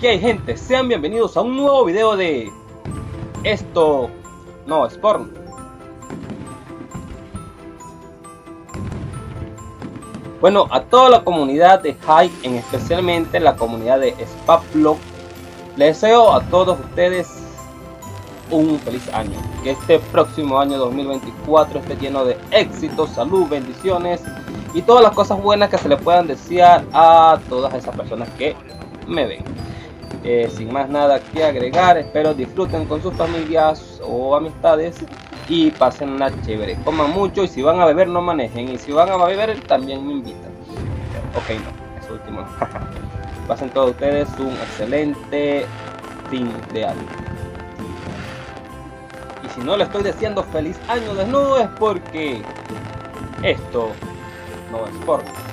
¿Qué hay gente? Sean bienvenidos a un nuevo video de... Esto... No, es porno. Bueno, a toda la comunidad de Hike, en especialmente la comunidad de Spaplog, les deseo a todos ustedes un feliz año. Que este próximo año 2024 esté lleno de éxito, salud, bendiciones y todas las cosas buenas que se le puedan desear a todas esas personas que me ven. Eh, sin más nada que agregar, espero disfruten con sus familias o amistades y pasen una chévere. Coman mucho y si van a beber no manejen y si van a beber también me invitan. Ok, no, eso último. pasen todos ustedes un excelente fin de año. Y si no le estoy deseando feliz año desnudo es porque esto no es porno.